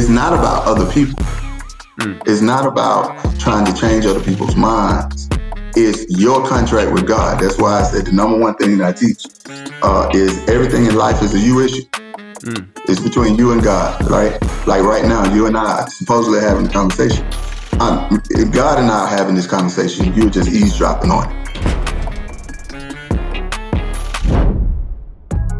it's not about other people. Mm. It's not about trying to change other people's minds. It's your contract with God. That's why I said the number one thing that I teach uh, is everything in life is a you issue. Mm. It's between you and God, right? Like right now, you and I supposedly having a conversation. Um, if God and I are having this conversation, you're just eavesdropping on it.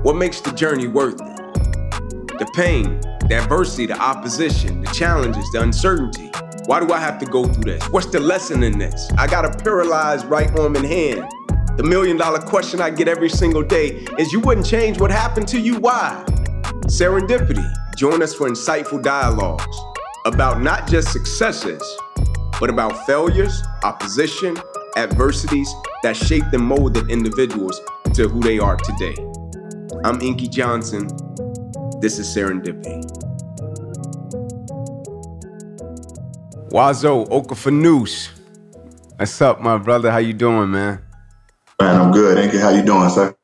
What makes the journey worth it? The pain, the adversity, the opposition, the challenges, the uncertainty. Why do I have to go through this? What's the lesson in this? I got a paralyzed right arm and hand. The million dollar question I get every single day is you wouldn't change what happened to you. Why? Serendipity. Join us for insightful dialogues about not just successes, but about failures, opposition, adversities that shaped and molded individuals to who they are today. I'm Inky Johnson. This is Serendipity. Wazo Okafanus. What's up, my brother? How you doing, man? Man, I'm good. Thank you. how you doing, sir?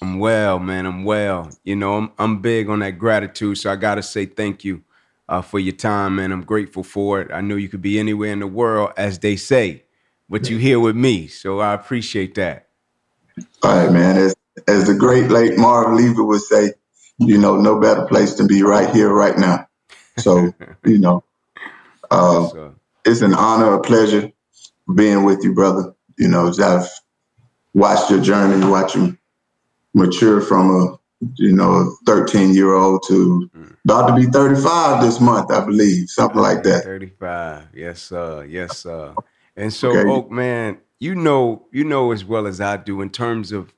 I'm well, man. I'm well. You know, I'm I'm big on that gratitude, so I gotta say thank you uh, for your time, man. I'm grateful for it. I know you could be anywhere in the world, as they say, but you here with me, so I appreciate that. All right, man. As as the great late Marv Levy would say, you know, no better place than be right here, right now. So, you know, uh, it's an honor, a pleasure being with you, brother. You know, I've watched your journey, watch you mature from a you know a 13 year old to mm. about to be 35 this month i believe something like that 35 yes sir yes sir and so okay. oak man you know you know as well as i do in terms of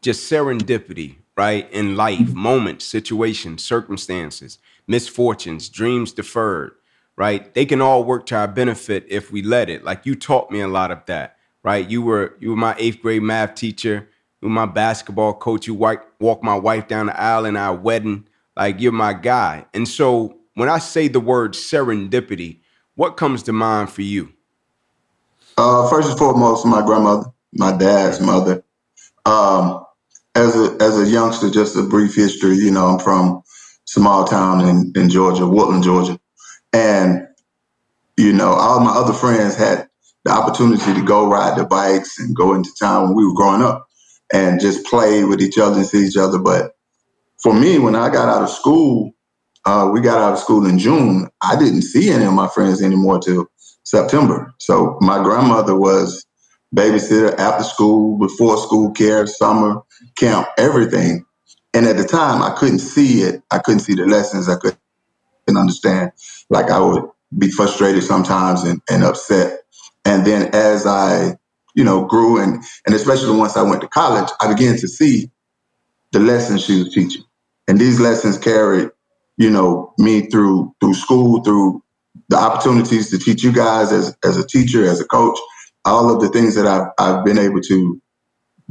just serendipity right in life moments situations circumstances misfortunes dreams deferred right they can all work to our benefit if we let it like you taught me a lot of that right you were you were my eighth grade math teacher with my basketball coach. You walk, walk my wife down the aisle in our wedding. Like you're my guy. And so when I say the word serendipity, what comes to mind for you? Uh, first and foremost, my grandmother, my dad's mother. Um, as a as a youngster, just a brief history. You know, I'm from small town in, in Georgia, Woodland, Georgia, and you know, all my other friends had the opportunity to go ride their bikes and go into town when we were growing up and just play with each other and see each other. But for me, when I got out of school, uh, we got out of school in June. I didn't see any of my friends anymore till September. So my grandmother was babysitter after school, before school care, summer camp, everything. And at the time, I couldn't see it. I couldn't see the lessons. I couldn't understand. Like I would be frustrated sometimes and, and upset. And then as I you know, grew and and especially once I went to college, I began to see the lessons she was teaching. And these lessons carried, you know, me through through school, through the opportunities to teach you guys as as a teacher, as a coach, all of the things that I've I've been able to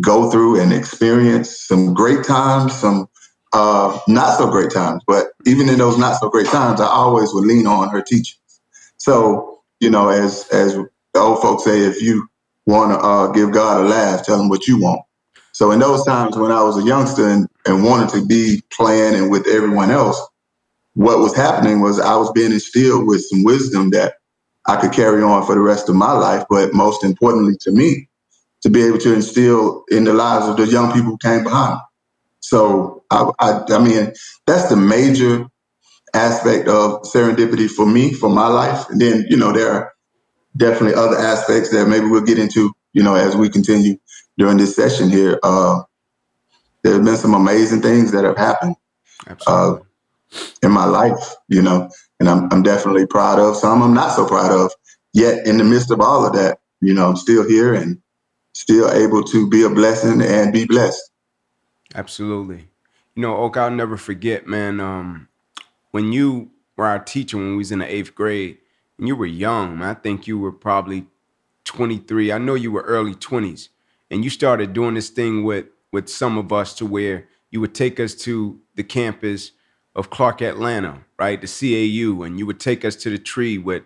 go through and experience some great times, some uh, not so great times, but even in those not so great times, I always would lean on her teachings. So, you know, as as the old folks say, if you want to uh, give God a laugh, tell him what you want. So in those times when I was a youngster and, and wanted to be playing and with everyone else, what was happening was I was being instilled with some wisdom that I could carry on for the rest of my life. But most importantly to me, to be able to instill in the lives of the young people who came behind. Me. So I, I, I mean, that's the major aspect of serendipity for me, for my life. And then, you know, there are definitely other aspects that maybe we'll get into, you know, as we continue during this session here. Uh, there have been some amazing things that have happened uh, in my life, you know, and I'm, I'm definitely proud of. Some I'm not so proud of. Yet, in the midst of all of that, you know, I'm still here and still able to be a blessing and be blessed. Absolutely. You know, Oak, I'll never forget, man. Um, when you were our teacher when we was in the eighth grade, and you were young, man. I think you were probably 23. I know you were early 20s. And you started doing this thing with with some of us to where you would take us to the campus of Clark Atlanta, right? The CAU, and you would take us to the tree with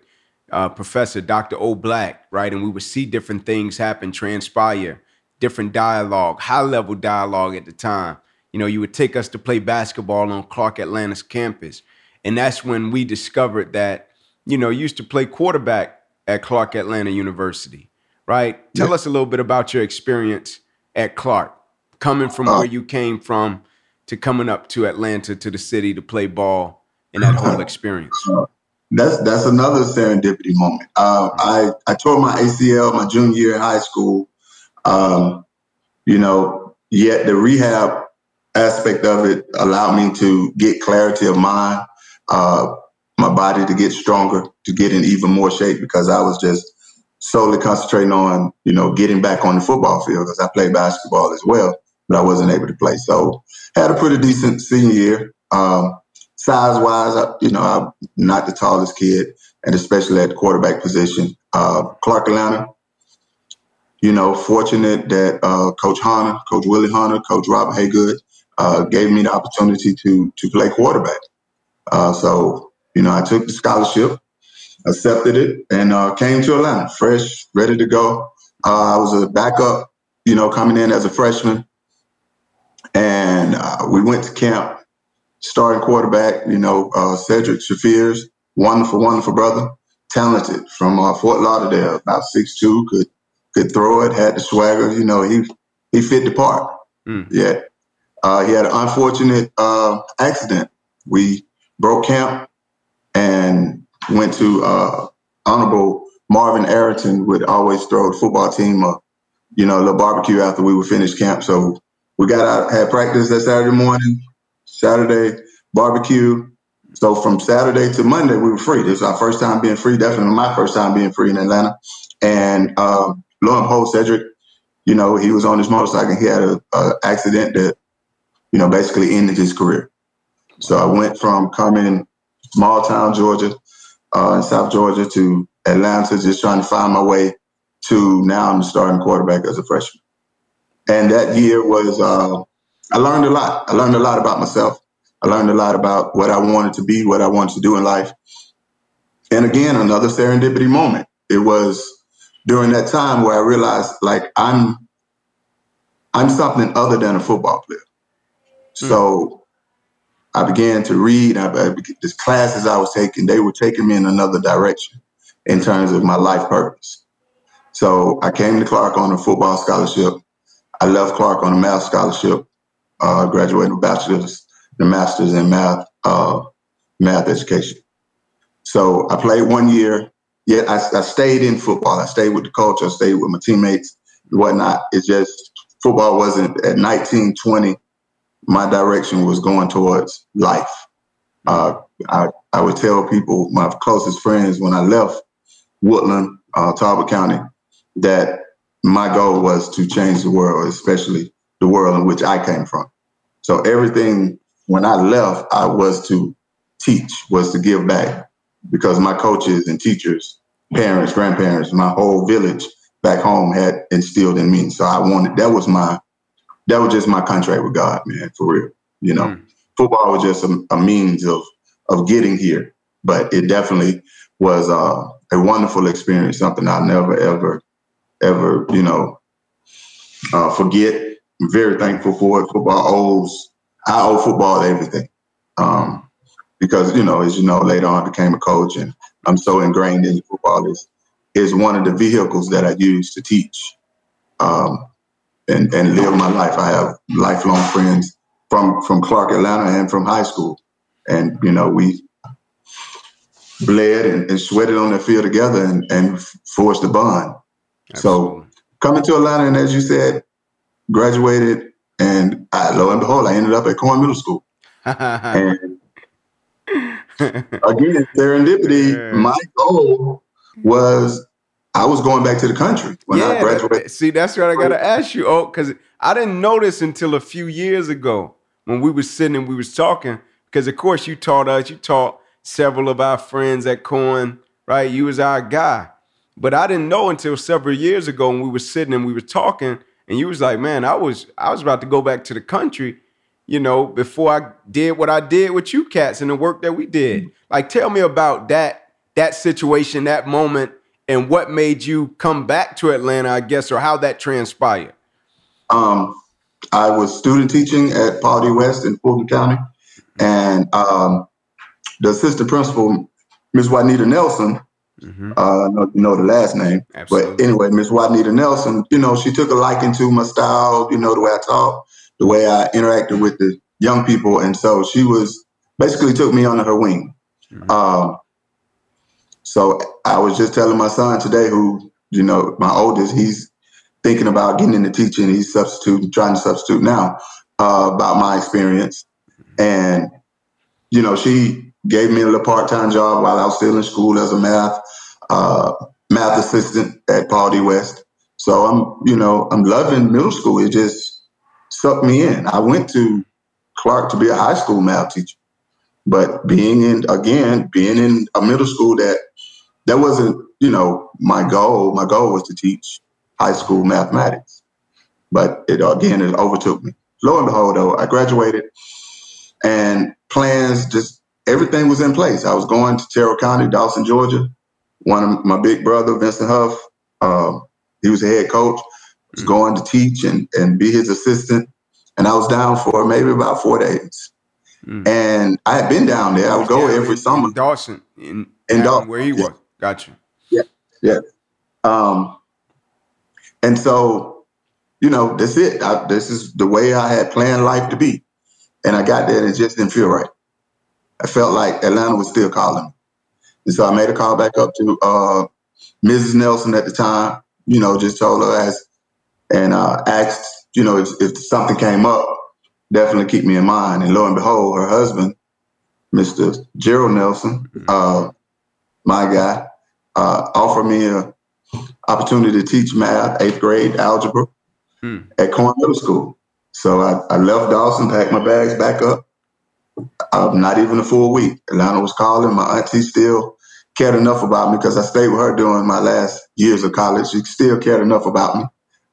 uh, Professor Dr. O. Black, right? And we would see different things happen, transpire, different dialogue, high level dialogue at the time. You know, you would take us to play basketball on Clark Atlanta's campus. And that's when we discovered that, you know, you used to play quarterback at Clark Atlanta University, right? Tell yeah. us a little bit about your experience at Clark, coming from uh, where you came from to coming up to Atlanta to the city to play ball and that whole experience. That's that's another serendipity moment. Uh, I I tore my ACL my junior year in high school. Um, you know, yet the rehab aspect of it allowed me to get clarity of mind, uh, my body to get stronger, to get in even more shape because I was just solely concentrating on, you know, getting back on the football field because I played basketball as well, but I wasn't able to play. So had a pretty decent senior year. Um, size wise, you know, I'm not the tallest kid, and especially at quarterback position. Uh, Clark Atlanta, you know, fortunate that uh, Coach Hunter, Coach Willie Hunter, Coach Robert Haygood uh, gave me the opportunity to to play quarterback. Uh, so, you know, I took the scholarship, accepted it, and uh, came to Atlanta, fresh, ready to go. Uh, I was a backup, you know, coming in as a freshman, and uh, we went to camp. Starting quarterback, you know, Cedric Shafirs, wonderful, wonderful brother, talented from Fort Lauderdale, about six two, could could throw it, had the swagger. You know, he he fit the part. Mm. Yeah. Uh, he had an unfortunate uh, accident. We broke camp and went to uh, Honorable Marvin Arrington would always throw the football team a, you know, a little barbecue after we would finish camp. So we got out, had practice that Saturday morning, Saturday barbecue. So from Saturday to Monday, we were free. This was our first time being free, definitely my first time being free in Atlanta. And uh, lo and behold, Cedric, you know, he was on his motorcycle. He had a, a accident that, you know, basically ended his career. So I went from coming small town Georgia, uh, in South Georgia to Atlanta, just trying to find my way to now I'm starting quarterback as a freshman. And that year was, uh, I learned a lot. I learned a lot about myself. I learned a lot about what I wanted to be, what I wanted to do in life. And again, another serendipity moment. It was during that time where I realized like I'm I'm something other than a football player. Mm. So I began to read. I, I, the classes I was taking, they were taking me in another direction in terms of my life purpose. So I came to Clark on a football scholarship. I left Clark on a math scholarship. Uh, graduated with bachelor's and master's in math, uh, math education. So I played one year yet I, I stayed in football. I stayed with the culture. I stayed with my teammates and whatnot. It's just football wasn't at 19, 20. My direction was going towards life. Uh, I, I would tell people, my closest friends, when I left Woodland, uh, Talbot County, that my goal was to change the world, especially the world in which I came from. So everything when I left, I was to teach, was to give back, because my coaches and teachers parents, grandparents, my whole village back home had instilled in me. So I wanted that was my that was just my contract with God, man, for real. You know, mm. football was just a, a, means of of getting here, but it definitely was uh, a wonderful experience. Something I'll never ever ever you know uh, forget. I'm very thankful for it. Football owes I owe football everything. Um, because you know, as you know, later on I became a coach and I'm so ingrained in football is is one of the vehicles that I use to teach um, and and live my life. I have lifelong friends from from Clark, Atlanta, and from high school, and you know we bled and, and sweated on the field together and, and forged a bond. Absolutely. So coming to Atlanta, and as you said, graduated, and I, lo and behold, I ended up at Coan Middle School. and again, serendipity. Yeah. My goal was I was going back to the country when yeah, I graduated. See, that's what I got to ask you. Oh, because I didn't notice until a few years ago when we were sitting and we was talking. Because of course you taught us, you taught several of our friends at Coan, right? You was our guy. But I didn't know until several years ago when we were sitting and we were talking, and you was like, "Man, I was I was about to go back to the country." you know, before I did what I did with you cats and the work that we did. Mm-hmm. Like tell me about that that situation, that moment, and what made you come back to Atlanta, I guess, or how that transpired. Um, I was student teaching at D. West in Fulton County. And um, the assistant principal, Miss Juanita Nelson, mm-hmm. uh, know, you know the last name, Absolutely. but anyway, Miss Juanita Nelson, you know, she took a liking to my style, you know, the way I talk, the way I interacted with the young people, and so she was basically took me under her wing. Mm-hmm. Um, so I was just telling my son today, who you know, my oldest, he's thinking about getting into teaching. He's substituting, trying to substitute now. Uh, about my experience, and you know, she gave me a little part time job while I was still in school as a math uh, math assistant at Paul D. West. So I'm, you know, I'm loving middle school. It just sucked me in. I went to Clark to be a high school math teacher, but being in again, being in a middle school that that wasn't, you know, my goal. My goal was to teach high school mathematics, but it again it overtook me. Lo and behold, though, I graduated, and plans just everything was in place. I was going to Terrell County, Dawson, Georgia. One of my big brother, Vincent Huff, um, he was a head coach. Was mm. going to teach and and be his assistant, and I was down for maybe about four days. Mm. And I had been down there. I would go yeah, every summer. Dawson, in, in Dawson, where he was. Gotcha. Yeah, yeah. Um, and so, you know, that's it. I, this is the way I had planned life to be. And I got there and it just didn't feel right. I felt like Atlanta was still calling me. And so I made a call back up to uh, Mrs. Nelson at the time, you know, just told her as and uh, asked, you know, if, if something came up, definitely keep me in mind. And lo and behold, her husband, Mr. Gerald Nelson, mm-hmm. uh, my guy, uh, offered me an opportunity to teach math, eighth grade algebra hmm. at Coan Middle School. So I, I, left Dawson, packed my bags back up. Uh, not even a full week. Atlanta was calling. My auntie still cared enough about me because I stayed with her during my last years of college. She still cared enough about me.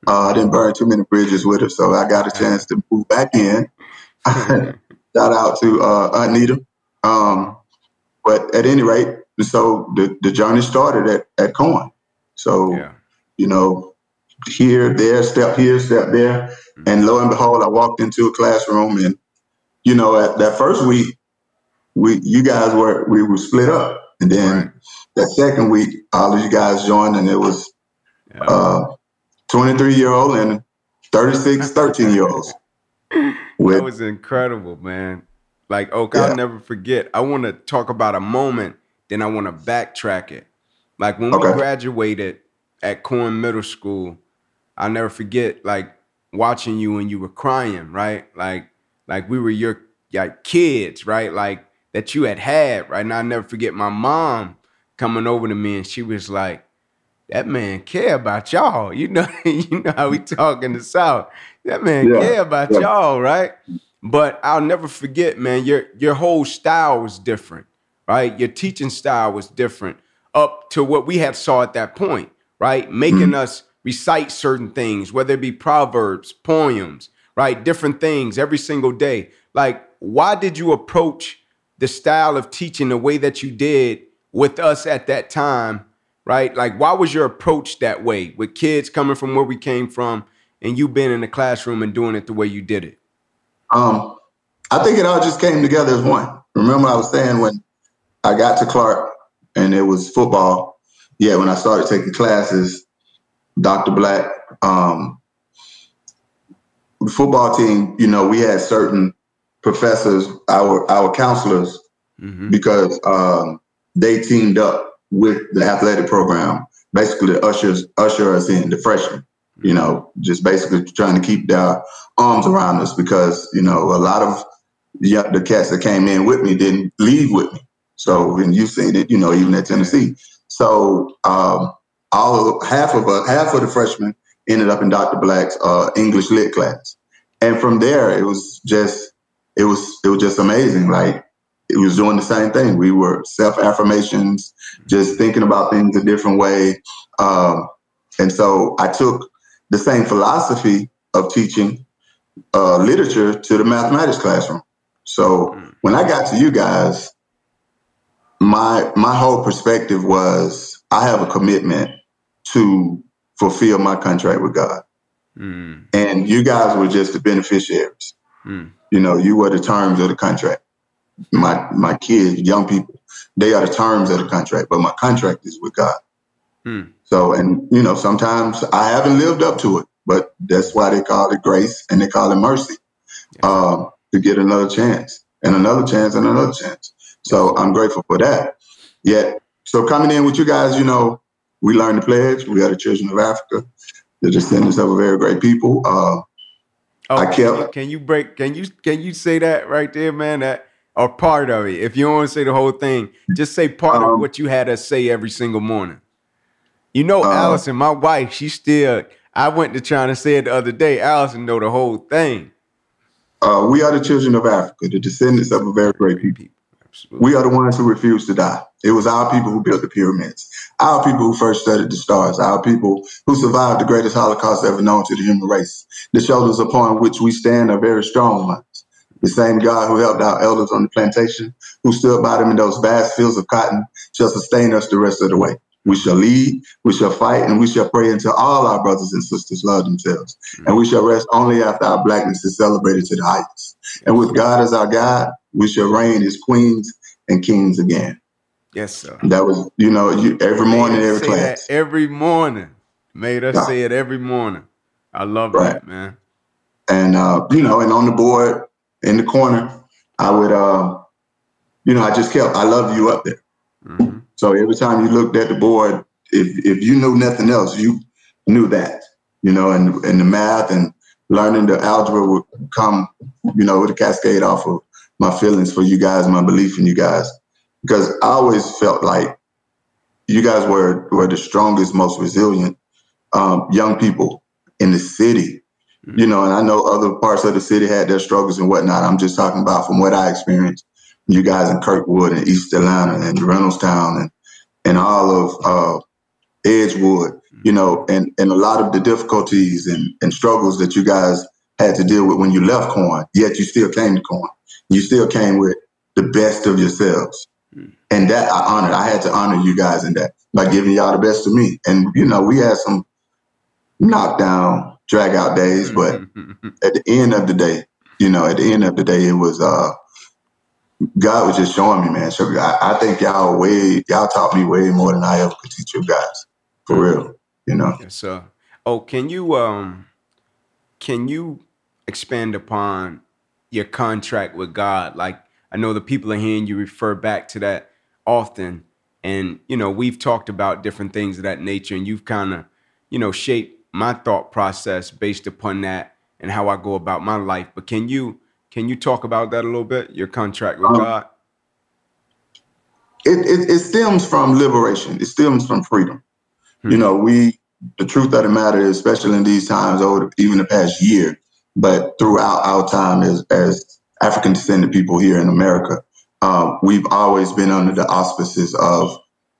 Uh, I didn't burn too many bridges with her, so I got a chance to move back in. Shout out to uh, Anita. Um, but at any rate, so the, the journey started at, at Coan. So, yeah. you know, here, there, step here, step there. Mm-hmm. And lo and behold, I walked into a classroom and, you know, at that first week, we you guys were we were split up. And then right. that second week, all of you guys joined and it was yeah. uh 23 year old and 36, 13 year olds. that was incredible, man. Like, Oak, yeah. I'll never forget. I want to talk about a moment, then I want to backtrack it. Like when okay. we graduated at Coan Middle School, I'll never forget like watching you when you were crying, right? Like like we were your like kids, right? Like that you had had, right? And I'll never forget my mom coming over to me and she was like, that man care about y'all. You know, you know how we talk in the South. That man yeah. care about yeah. y'all, right? But I'll never forget, man, your your whole style was different, right? Your teaching style was different up to what we had saw at that point, right? Making mm-hmm. us recite certain things, whether it be proverbs, poems, right? Different things every single day. Like, why did you approach the style of teaching the way that you did with us at that time, right? Like, why was your approach that way with kids coming from where we came from and you being in the classroom and doing it the way you did it? Um, I think it all just came together as one. Remember, I was saying when I got to Clark, and it was football. Yeah, when I started taking classes, Dr. Black, um, the football team, you know, we had certain professors, our our counselors, mm-hmm. because um, they teamed up with the athletic program, basically ushers usher us in, the freshmen. You know, just basically trying to keep their arms around us because you know a lot of the, the cats that came in with me didn't leave with me. So, and you've seen it, you know, even at Tennessee. So, um, all half of us, half of the freshmen ended up in Dr. Black's uh, English lit class, and from there it was just it was it was just amazing. Like it was doing the same thing. We were self affirmations, just thinking about things a different way, um, and so I took the same philosophy of teaching uh, literature to the mathematics classroom. So mm. when I got to you guys, my my whole perspective was I have a commitment to fulfill my contract with God. Mm. And you guys were just the beneficiaries. Mm. You know, you were the terms of the contract. my my kids, young people, they are the terms of the contract, but my contract is with God. Hmm. So, and you know, sometimes I haven't lived up to it, but that's why they call it grace and they call it mercy um, to get another chance and another chance and another chance. So I'm grateful for that. Yet, so coming in with you guys, you know, we learned the pledge. We are the children of Africa, the descendants of a very great people. Uh, oh, I kept. Can you, break? Can you can you say that right there, man? That or part of it. If you don't want to say the whole thing, just say part um, of what you had us say every single morning. You know, uh, Allison, my wife, she still. I went to China, to say it the other day. Allison know the whole thing. Uh, we are the children of Africa, the descendants of a very great people. We are the ones who refused to die. It was our people who built the pyramids, our people who first studied the stars, our people who survived the greatest Holocaust ever known to the human race. The shoulders upon which we stand are very strong ones. The same God who helped our elders on the plantation, who stood by them in those vast fields of cotton, shall sustain us the rest of the way. We shall lead, we shall fight, and we shall pray until all our brothers and sisters love themselves. Mm-hmm. And we shall rest only after our blackness is celebrated to the highest. And with God as our God, we shall reign as queens and kings again. Yes, sir. That was, you know, you, every morning, every class. Every morning. Made us say it every morning. I love right. that, man. And, uh, you know, and on the board in the corner, I would, uh, you know, I just kept, I love you up there. Mm-hmm. So every time you looked at the board, if if you knew nothing else, you knew that, you know, and and the math and learning the algebra would come, you know, with a cascade off of my feelings for you guys, my belief in you guys, because I always felt like you guys were were the strongest, most resilient um, young people in the city. Mm-hmm. You know, and I know other parts of the city had their struggles and whatnot. I'm just talking about from what I experienced you guys in Kirkwood and East Atlanta and Reynoldstown and and all of uh, Edgewood, you know, and and a lot of the difficulties and, and struggles that you guys had to deal with when you left Coan, yet you still came to Coan. You still came with the best of yourselves. Mm. And that I honored. I had to honor you guys in that by giving y'all the best of me. And you know, we had some knockdown, drag out days, but at the end of the day, you know, at the end of the day, it was uh God was just showing me, man. So I, I, think y'all way y'all taught me way more than I ever could teach you guys. For real, you know. Yes, sir. Oh, can you um can you expand upon your contract with God? Like I know the people are hearing you refer back to that often. And, you know, we've talked about different things of that nature, and you've kind of, you know, shaped my thought process based upon that and how I go about my life. But can you can you talk about that a little bit? Your contract with um, God. It, it, it stems from liberation. It stems from freedom. Hmm. You know, we the truth of the matter is, especially in these times, over even the past year, but throughout our time as as African descended people here in America, uh, we've always been under the auspices of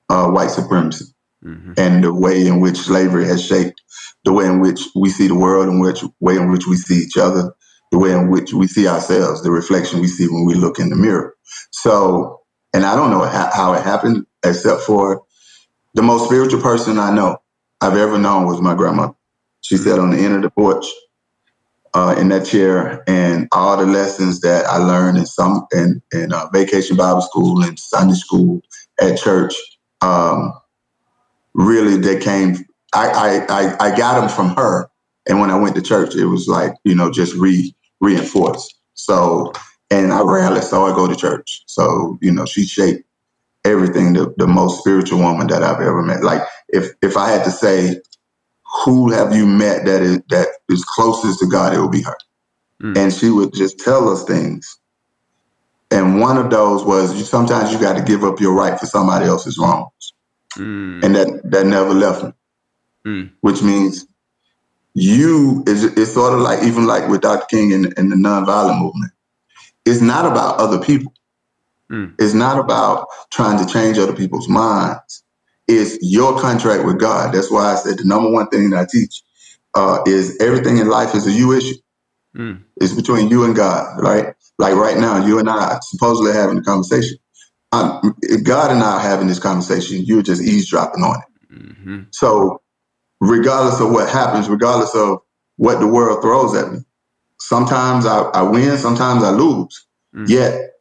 uh, white supremacy mm-hmm. and the way in which slavery has shaped the way in which we see the world and which way in which we see each other the way in which we see ourselves, the reflection we see when we look in the mirror. So, and I don't know how it happened, except for the most spiritual person I know, I've ever known was my grandmother. She sat on the end of the porch uh, in that chair, and all the lessons that I learned in some in, in uh, vacation Bible school and Sunday school at church, um, really they came. I, I I I got them from her, and when I went to church, it was like you know just re reinforced. So, and I rarely saw her go to church. So, you know, she shaped everything, the, the most spiritual woman that I've ever met. Like if if I had to say, who have you met that is that is closest to God, it will be her. Mm. And she would just tell us things. And one of those was you, sometimes you got to give up your right for somebody else's wrongs. Mm. And that that never left me. Mm. Which means you is it's sort of like even like with Dr. King and, and the nonviolent movement. It's not about other people. Mm. It's not about trying to change other people's minds. It's your contract with God. That's why I said the number one thing that I teach uh, is everything in life is a you issue. Mm. It's between you and God, right? Like right now, you and I supposedly having a conversation. Um, God and I are having this conversation. You're just eavesdropping on it. Mm-hmm. So regardless of what happens, regardless of what the world throws at me. Sometimes I, I win, sometimes I lose. Mm. Yet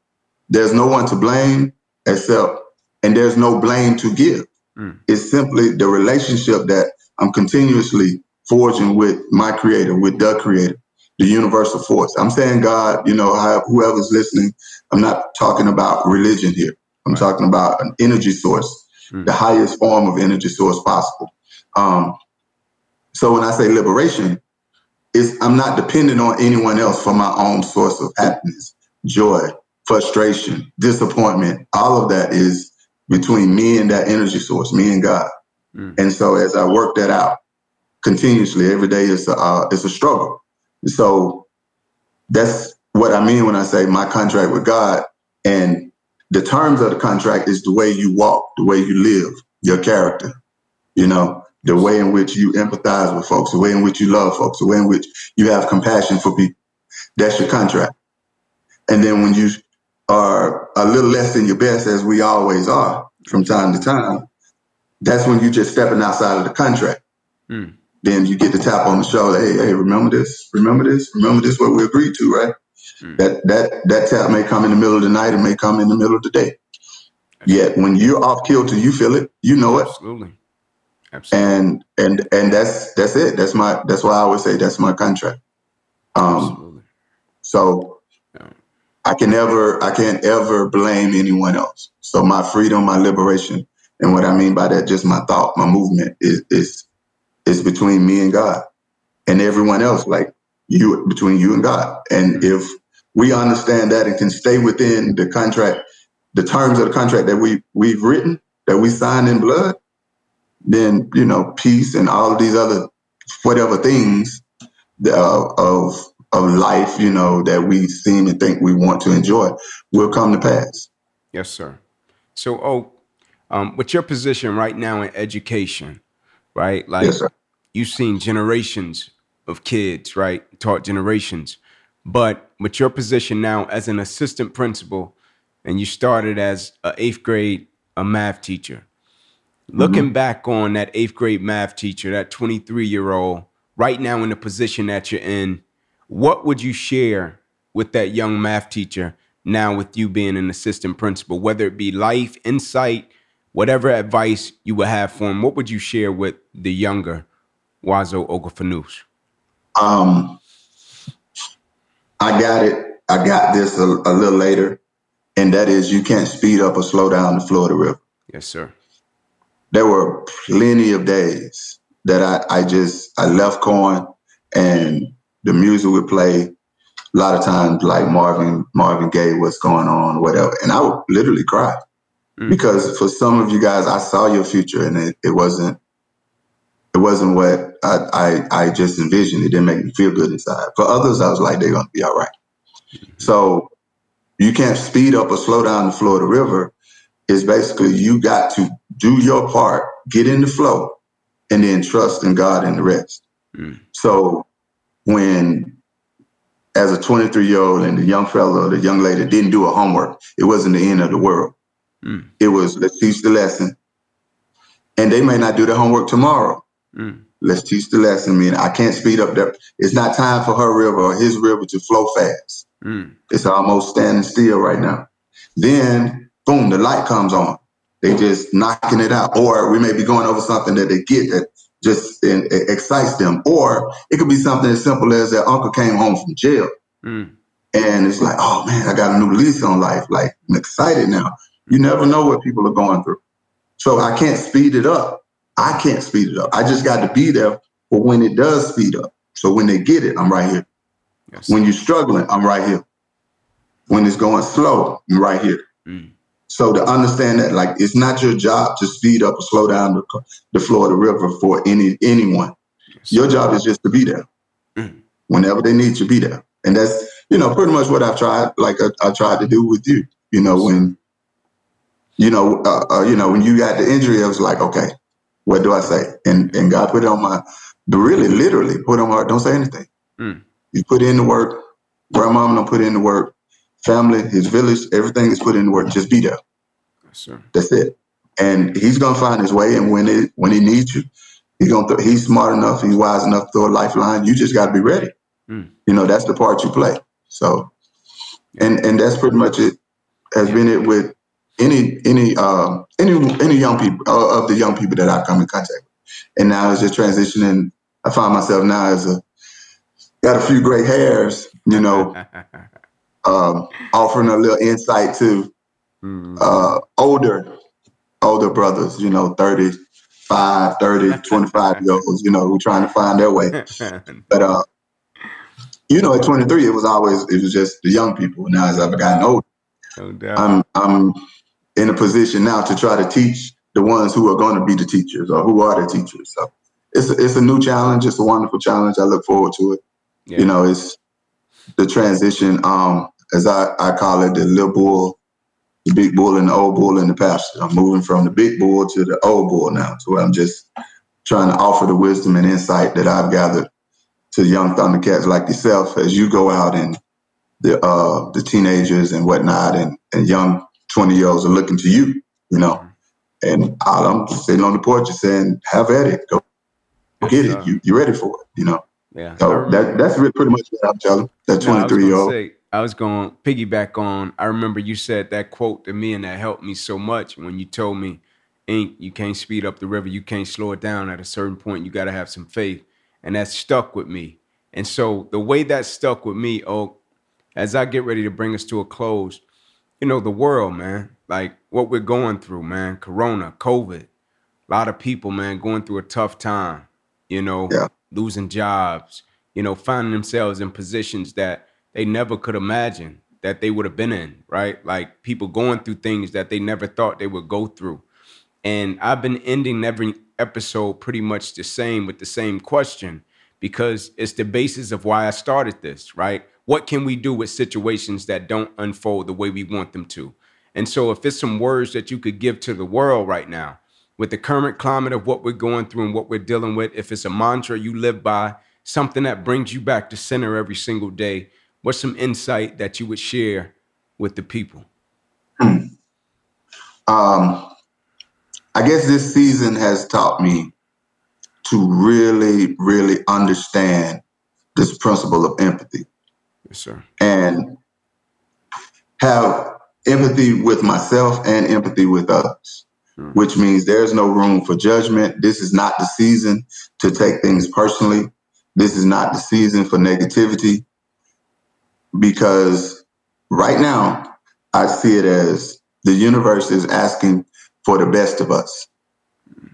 there's no one to blame except, and there's no blame to give. Mm. It's simply the relationship that I'm continuously forging with my creator, with the creator, the universal force. I'm saying God, you know, whoever's listening, I'm not talking about religion here. I'm right. talking about an energy source, mm. the highest form of energy source possible. Um, so when I say liberation, is I'm not dependent on anyone else for my own source of happiness, joy, frustration, disappointment. All of that is between me and that energy source, me and God. Mm. And so as I work that out continuously, every day is a, uh, it's a struggle. So that's what I mean when I say my contract with God. And the terms of the contract is the way you walk, the way you live, your character, you know, the way in which you empathize with folks, the way in which you love folks, the way in which you have compassion for people. That's your contract. And then when you are a little less than your best, as we always are from time to time, that's when you're just stepping outside of the contract. Mm. Then you get the tap on the shoulder. Hey, hey, remember this? Remember this? Remember this? What we agreed to, right? Mm. That that that tap may come in the middle of the night. It may come in the middle of the day. Yet when you're off kilter, you feel it. You know it. Absolutely. Absolutely. And and and that's that's it. That's my that's why I always say that's my contract. Um, Absolutely. So. I can never I can't ever blame anyone else. So my freedom, my liberation, and what I mean by that, just my thought, my movement is is is between me and God, and everyone else, like you between you and God. And mm-hmm. if we understand that and can stay within the contract, the terms of the contract that we we've written, that we signed in blood, then you know peace and all of these other whatever things uh, of of life, you know, that we seem to think we want to enjoy, will come to pass. Yes, sir. So, oh, um, with your position right now in education, right? Like, yes, you've seen generations of kids, right? Taught generations. But with your position now as an assistant principal, and you started as an eighth grade a math teacher, Looking mm-hmm. back on that eighth grade math teacher, that 23 year old, right now in the position that you're in, what would you share with that young math teacher now with you being an assistant principal, whether it be life, insight, whatever advice you would have for him? What would you share with the younger Wazo Ogafanus? Um, I got it. I got this a, a little later, and that is you can't speed up or slow down the flow of the river. Yes, sir there were plenty of days that I, I just I left Coan and the music would play. A lot of times, like Marvin Marvin Gaye, what's going on, whatever, and I would literally cry mm. because for some of you guys, I saw your future and it, it wasn't it wasn't what I, I, I just envisioned. It didn't make me feel good inside. For others, I was like, they're gonna be all right. mm-hmm. So you can't speed up or slow down the flow of the river. Is basically you got to do your part, get in the flow, and then trust in God and the rest. Mm. So when as a 23 year old and the young fellow, the young lady didn't do a homework, it wasn't the end of the world. Mm. It was let's teach the lesson. And they may not do the homework tomorrow. Mm. Let's teach the lesson. I mean, I can't speed up that. It's not time for her river or his river to flow fast. Mm. It's almost standing still right now. Then, boom, the light comes on. They just knocking it out. Or we may be going over something that they get that just in, excites them. Or it could be something as simple as their uncle came home from jail. Mm. And it's like, oh man, I got a new lease on life. Like I'm excited now. You never know what people are going through. So I can't speed it up. I can't speed it up. I just got to be there for when it does speed up. So when they get it, I'm right here. Yes. When you're struggling, I'm right here. When it's going slow, I'm right here. Mm. So to understand that, like, it's not your job to speed up or slow down the, the flow of the river for any anyone. Your job is just to be there. Mm. Whenever they need you, be there. And that's, you know, pretty much what I've tried, like I, I tried to do with you. You know, when, you know, uh, uh, you know, when you got the injury, I was like, okay, what do I say? And and God put it on my, really, literally put on my don't say anything. Mm. You put in the work. Grandmama don't put in the work family, his village, everything is put in work. Just be there. Yes, That's it. And he's gonna find his way. And when it when he needs you, he's gonna th- he's smart enough, he's wise enough to throw a lifeline. You just got to be ready. Mm. You know that's the part you play. So, and and that's pretty much it. has been it with any any uh, any any young people uh, of the young people that I come in contact with. And now it's just transitioning. I find myself now as a got a few gray hairs, you know, um, offering a little insight to mm. uh, older older brothers, you know, 35, 30, 25 year olds, you know, who trying to find their way. But uh, you know, at 23, it was always it was just the young people. Now as I've gotten older, no I'm I'm in a position now to try to teach the ones who are going to be the teachers or who are the teachers. So it's a, it's a new challenge. It's a wonderful challenge. I look forward to it. Yeah. You know, it's the transition, um, as I, I call it, the little bull, the big bull and the old bull in the pasture. I'm moving from the big bull to the old bull now, to where I'm just trying to offer the wisdom and insight that I've gathered to young Thundercats like yourself as you go out and the uh, the teenagers and whatnot and, and young 20 year olds are looking to you, you know. And I'm sitting on the porch and saying, have at it. Go, go get it. You, you're ready for it, you know. Yeah. So that, that's really pretty much what I'm telling that 23 year old. I was going to piggyback on. I remember you said that quote to me, and that helped me so much when you told me, Ink, you can't speed up the river, you can't slow it down. At a certain point, you got to have some faith. And that stuck with me. And so the way that stuck with me, oh, as I get ready to bring us to a close, you know, the world, man, like what we're going through, man, Corona, COVID, a lot of people, man, going through a tough time, you know, yeah. losing jobs, you know, finding themselves in positions that they never could imagine that they would have been in, right? Like people going through things that they never thought they would go through. And I've been ending every episode pretty much the same with the same question because it's the basis of why I started this, right? What can we do with situations that don't unfold the way we want them to? And so, if it's some words that you could give to the world right now, with the current climate of what we're going through and what we're dealing with, if it's a mantra you live by, something that brings you back to center every single day, what's some insight that you would share with the people? Hmm. Um, I guess this season has taught me to really, really understand this principle of empathy. Yes, sir. And have empathy with myself and empathy with others, hmm. which means there's no room for judgment. This is not the season to take things personally. This is not the season for negativity because right now I see it as the universe is asking for the best of us,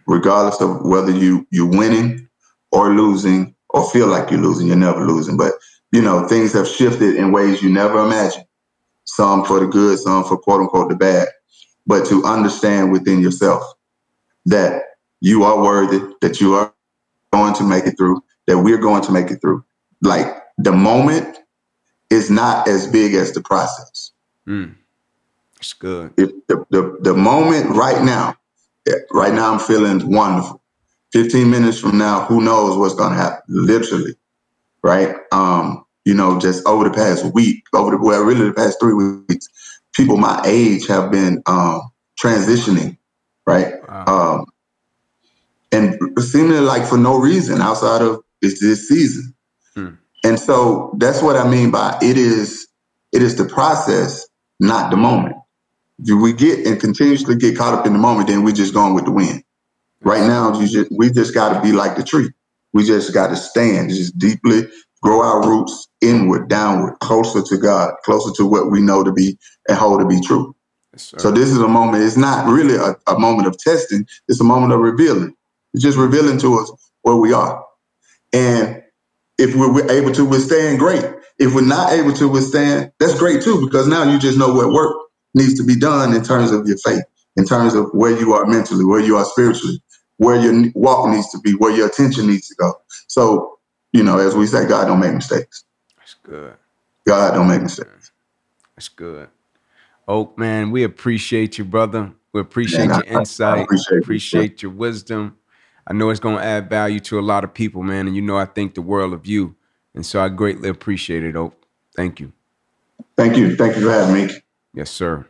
regardless of whether you you're winning or losing or feel like you're losing. You're never losing, but you know, things have shifted in ways you never imagined. Some for the good, some for quote unquote the bad. But to understand within yourself that you are worthy, that you are going to make it through, that we're going to make it through. Like the moment is not as big as the process. Mm. It's good. If the, the, the moment right now, right now I'm feeling wonderful. 15 minutes from now, who knows what's going to happen? Literally right? Um, you know, just over the past week, over the well, really the past three weeks, people my age have been um, transitioning, right? Wow. Um, and seemingly like for no reason outside of it's this season. Hmm. And so that's what I mean by it is it is the process, not the moment. If we get and continuously get caught up in the moment, then we're just going with the wind. Right now, you just we just got to be like the tree. We just got to stand, just deeply grow our roots inward, downward, closer to God, closer to what we know to be and hold to be true. Yes, so this is a moment, it's not really a, a, moment of testing, it's a moment of revealing. It's just revealing to us where we are. And if we're able to withstand, great. If we're not able to withstand, that's great too, because now you just know what work needs to be done in terms of your faith, in terms of where you are mentally, where you are spiritually, where your walk needs to be, where your attention needs to go. So, you know, as we say, God don't make mistakes. That's good. God don't make mistakes. That's good. Oak, man, we appreciate you, brother. We appreciate man, your I, insight. I appreciate, appreciate your wisdom. I know it's going to add value to a lot of people, man. And you know, I think the world of you. And so I greatly appreciate it, Oak. Thank you. Thank you. Thank you for having me. Yes, sir.